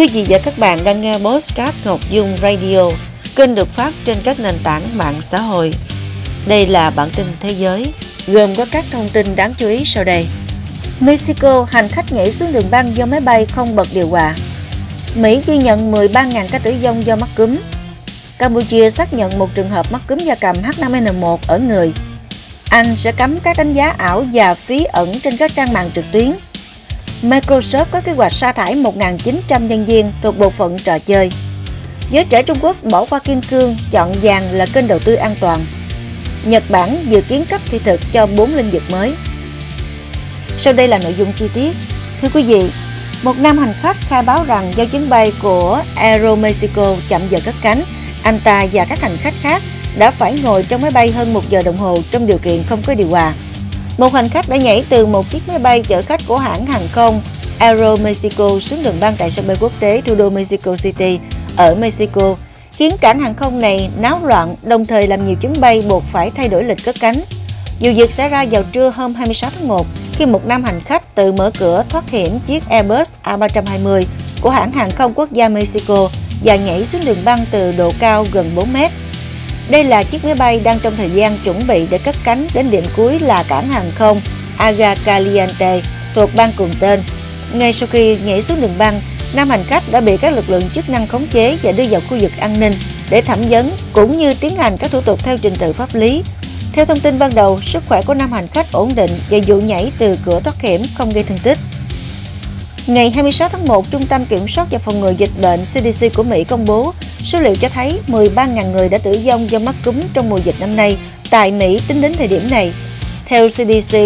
Quý vị và các bạn đang nghe Postcard Ngọc Dung Radio, kênh được phát trên các nền tảng mạng xã hội. Đây là bản tin thế giới, gồm có các thông tin đáng chú ý sau đây. Mexico, hành khách nhảy xuống đường băng do máy bay không bật điều hòa. Mỹ ghi nhận 13.000 ca tử vong do mắc cúm. Campuchia xác nhận một trường hợp mắc cúm da cầm H5N1 ở người. Anh sẽ cấm các đánh giá ảo và phí ẩn trên các trang mạng trực tuyến. Microsoft có kế hoạch sa thải 1.900 nhân viên thuộc bộ phận trò chơi. Giới trẻ Trung Quốc bỏ qua kim cương, chọn vàng là kênh đầu tư an toàn. Nhật Bản dự kiến cấp thị thực cho 4 lĩnh vực mới. Sau đây là nội dung chi tiết. Thưa quý vị, một nam hành khách khai báo rằng do chuyến bay của Aeromexico chậm giờ cất cánh, anh ta và các hành khách khác đã phải ngồi trong máy bay hơn một giờ đồng hồ trong điều kiện không có điều hòa. Một hành khách đã nhảy từ một chiếc máy bay chở khách của hãng hàng không Aeromexico xuống đường băng tại sân bay quốc tế thủ đô Mexico City ở Mexico, khiến cảng hàng không này náo loạn, đồng thời làm nhiều chuyến bay buộc phải thay đổi lịch cất cánh. Vụ việc xảy ra vào trưa hôm 26 tháng 1 khi một nam hành khách tự mở cửa thoát hiểm chiếc Airbus A320 của hãng hàng không quốc gia Mexico và nhảy xuống đường băng từ độ cao gần 4 mét. Đây là chiếc máy bay đang trong thời gian chuẩn bị để cất cánh đến điểm cuối là cảng hàng không Aga Caliente thuộc bang cùng tên. Ngay sau khi nhảy xuống đường băng, nam hành khách đã bị các lực lượng chức năng khống chế và đưa vào khu vực an ninh để thẩm vấn cũng như tiến hành các thủ tục theo trình tự pháp lý. Theo thông tin ban đầu, sức khỏe của nam hành khách ổn định và vụ nhảy từ cửa thoát hiểm không gây thương tích. Ngày 26 tháng 1, Trung tâm Kiểm soát và Phòng ngừa Dịch bệnh CDC của Mỹ công bố số liệu cho thấy 13.000 người đã tử vong do mắc cúm trong mùa dịch năm nay tại Mỹ tính đến thời điểm này. Theo CDC,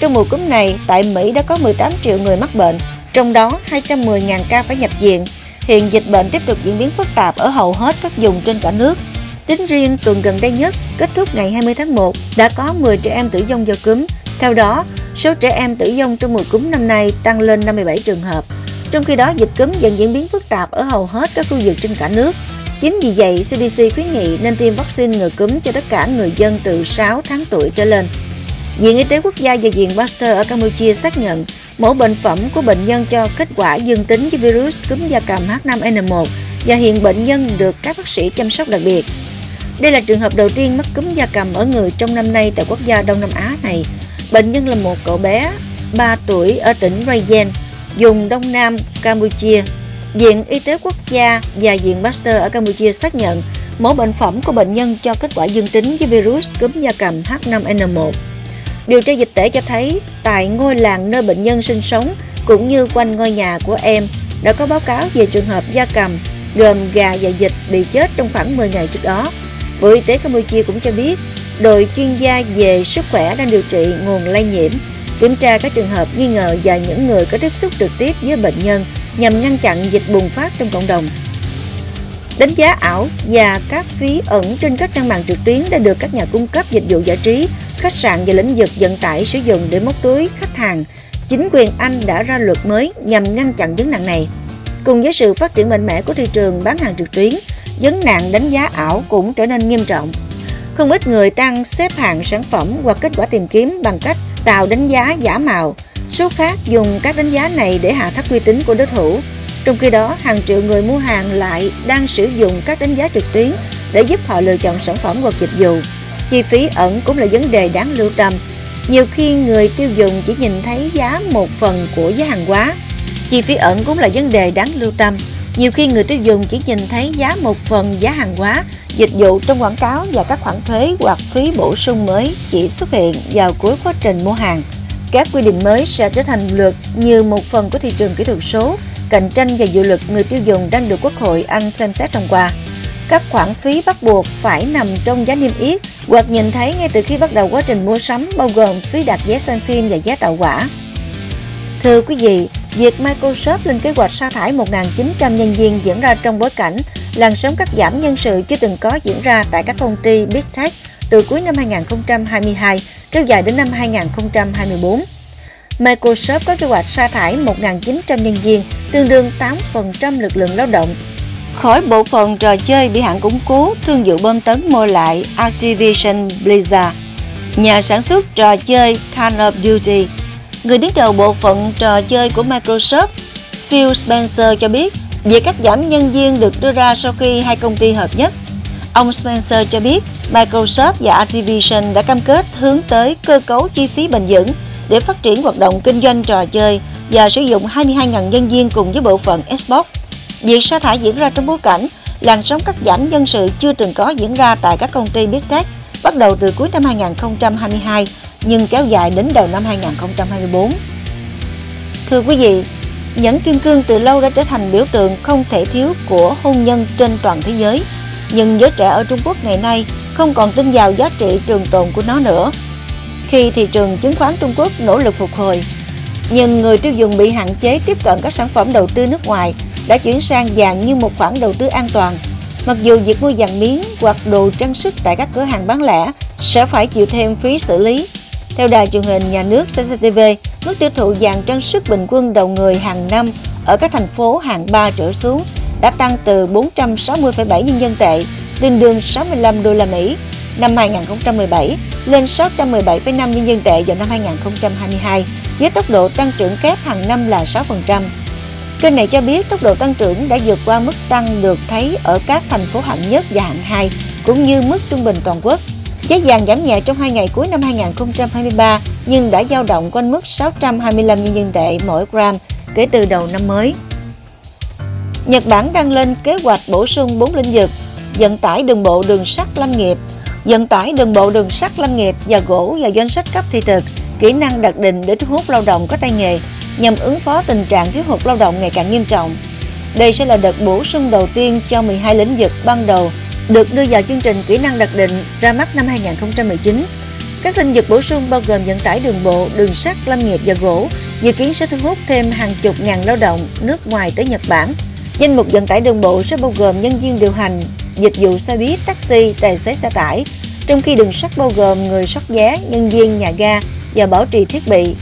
trong mùa cúm này, tại Mỹ đã có 18 triệu người mắc bệnh, trong đó 210.000 ca phải nhập viện. Hiện dịch bệnh tiếp tục diễn biến phức tạp ở hầu hết các vùng trên cả nước. Tính riêng tuần gần đây nhất, kết thúc ngày 20 tháng 1, đã có 10 trẻ em tử vong do cúm. Theo đó, số trẻ em tử vong trong mùa cúm năm nay tăng lên 57 trường hợp. Trong khi đó, dịch cúm dần diễn biến phức tạp ở hầu hết các khu vực trên cả nước. Chính vì vậy, CDC khuyến nghị nên tiêm vaccine ngừa cúm cho tất cả người dân từ 6 tháng tuổi trở lên. Viện Y tế Quốc gia và Viện Pasteur ở Campuchia xác nhận mẫu bệnh phẩm của bệnh nhân cho kết quả dương tính với virus cúm da cầm H5N1 và hiện bệnh nhân được các bác sĩ chăm sóc đặc biệt. Đây là trường hợp đầu tiên mắc cúm da cầm ở người trong năm nay tại quốc gia Đông Nam Á này. Bệnh nhân là một cậu bé 3 tuổi ở tỉnh Rayen, vùng Đông Nam Campuchia. Viện Y tế Quốc gia và Viện Pasteur ở Campuchia xác nhận mẫu bệnh phẩm của bệnh nhân cho kết quả dương tính với virus cúm da cầm H5N1. Điều tra dịch tễ cho thấy tại ngôi làng nơi bệnh nhân sinh sống cũng như quanh ngôi nhà của em đã có báo cáo về trường hợp da cầm gồm gà và vịt bị chết trong khoảng 10 ngày trước đó. Bộ Y tế Campuchia cũng cho biết đội chuyên gia về sức khỏe đang điều trị nguồn lây nhiễm, kiểm tra các trường hợp nghi ngờ và những người có tiếp xúc trực tiếp với bệnh nhân nhằm ngăn chặn dịch bùng phát trong cộng đồng. Đánh giá ảo và các phí ẩn trên các trang mạng trực tuyến đã được các nhà cung cấp dịch vụ giải trí, khách sạn và lĩnh vực vận tải sử dụng để móc túi khách hàng. Chính quyền Anh đã ra luật mới nhằm ngăn chặn vấn nạn này. Cùng với sự phát triển mạnh mẽ của thị trường bán hàng trực tuyến, vấn nạn đánh giá ảo cũng trở nên nghiêm trọng. Không ít người đang xếp hạng sản phẩm hoặc kết quả tìm kiếm bằng cách tạo đánh giá giả mạo. Số khác dùng các đánh giá này để hạ thấp uy tín của đối thủ. Trong khi đó, hàng triệu người mua hàng lại đang sử dụng các đánh giá trực tuyến để giúp họ lựa chọn sản phẩm hoặc dịch vụ. Chi phí ẩn cũng là vấn đề đáng lưu tâm. Nhiều khi người tiêu dùng chỉ nhìn thấy giá một phần của giá hàng hóa. Chi phí ẩn cũng là vấn đề đáng lưu tâm. Nhiều khi người tiêu dùng chỉ nhìn thấy giá một phần giá hàng hóa, dịch vụ trong quảng cáo và các khoản thuế hoặc phí bổ sung mới chỉ xuất hiện vào cuối quá trình mua hàng. Các quy định mới sẽ trở thành luật như một phần của thị trường kỹ thuật số, cạnh tranh và dự luật người tiêu dùng đang được Quốc hội Anh xem xét thông qua. Các khoản phí bắt buộc phải nằm trong giá niêm yết hoặc nhìn thấy ngay từ khi bắt đầu quá trình mua sắm bao gồm phí đặt vé xem phim và giá tạo quả. Thưa quý vị, việc Microsoft lên kế hoạch sa thải 1.900 nhân viên diễn ra trong bối cảnh làn sóng cắt giảm nhân sự chưa từng có diễn ra tại các công ty Big Tech từ cuối năm 2022 kéo dài đến năm 2024. Microsoft có kế hoạch sa thải 1.900 nhân viên, tương đương 8% lực lượng lao động. Khỏi bộ phận trò chơi bị hạn củng cố, thương vụ bơm tấn mua lại Activision Blizzard. Nhà sản xuất trò chơi Call of Duty Người đứng đầu bộ phận trò chơi của Microsoft, Phil Spencer cho biết việc cắt giảm nhân viên được đưa ra sau khi hai công ty hợp nhất, ông Spencer cho biết Microsoft và Activision đã cam kết hướng tới cơ cấu chi phí bền vững để phát triển hoạt động kinh doanh trò chơi và sử dụng 22.000 nhân viên cùng với bộ phận Xbox. Việc sa thải diễn ra trong bối cảnh làn sóng cắt giảm nhân sự chưa từng có diễn ra tại các công ty Big Tech bắt đầu từ cuối năm 2022 nhưng kéo dài đến đầu năm 2024. Thưa quý vị, nhẫn kim cương từ lâu đã trở thành biểu tượng không thể thiếu của hôn nhân trên toàn thế giới. Nhưng giới trẻ ở Trung Quốc ngày nay không còn tin vào giá trị trường tồn của nó nữa. Khi thị trường chứng khoán Trung Quốc nỗ lực phục hồi, nhưng người tiêu dùng bị hạn chế tiếp cận các sản phẩm đầu tư nước ngoài đã chuyển sang vàng như một khoản đầu tư an toàn. Mặc dù việc mua vàng miếng hoặc đồ trang sức tại các cửa hàng bán lẻ sẽ phải chịu thêm phí xử lý. Theo đài truyền hình nhà nước CCTV, mức tiêu thụ vàng trang sức bình quân đầu người hàng năm ở các thành phố hạng 3 trở xuống đã tăng từ 460,7 nhân dân tệ, tương đương 65 đô la Mỹ năm 2017 lên 617,5 nhân dân tệ vào năm 2022 với tốc độ tăng trưởng kép hàng năm là 6%. Kênh này cho biết tốc độ tăng trưởng đã vượt qua mức tăng được thấy ở các thành phố hạng nhất và hạng 2, cũng như mức trung bình toàn quốc. Giá vàng giảm nhẹ trong hai ngày cuối năm 2023 nhưng đã dao động quanh mức 625 nhân dân tệ mỗi gram kể từ đầu năm mới. Nhật Bản đang lên kế hoạch bổ sung 4 lĩnh vực vận tải đường bộ đường sắt lâm nghiệp, vận tải đường bộ đường sắt lâm nghiệp và gỗ vào danh sách cấp thị thực, kỹ năng đặc định để thu hút lao động có tay nghề nhằm ứng phó tình trạng thiếu hụt lao động ngày càng nghiêm trọng. Đây sẽ là đợt bổ sung đầu tiên cho 12 lĩnh vực ban đầu được đưa vào chương trình kỹ năng đặc định ra mắt năm 2019. Các lĩnh vực bổ sung bao gồm vận tải đường bộ, đường sắt, lâm nghiệp và gỗ, dự kiến sẽ thu hút thêm hàng chục ngàn lao động nước ngoài tới Nhật Bản. Danh mục vận tải đường bộ sẽ bao gồm nhân viên điều hành, dịch vụ xe buýt, taxi, tài xế xe tải, trong khi đường sắt bao gồm người soát vé, nhân viên nhà ga và bảo trì thiết bị,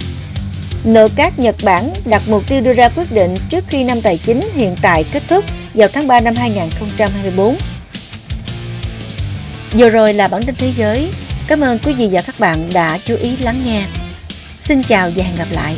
Nội các Nhật Bản đặt mục tiêu đưa ra quyết định trước khi năm tài chính hiện tại kết thúc vào tháng 3 năm 2024. Vừa rồi là bản tin thế giới. Cảm ơn quý vị và các bạn đã chú ý lắng nghe. Xin chào và hẹn gặp lại.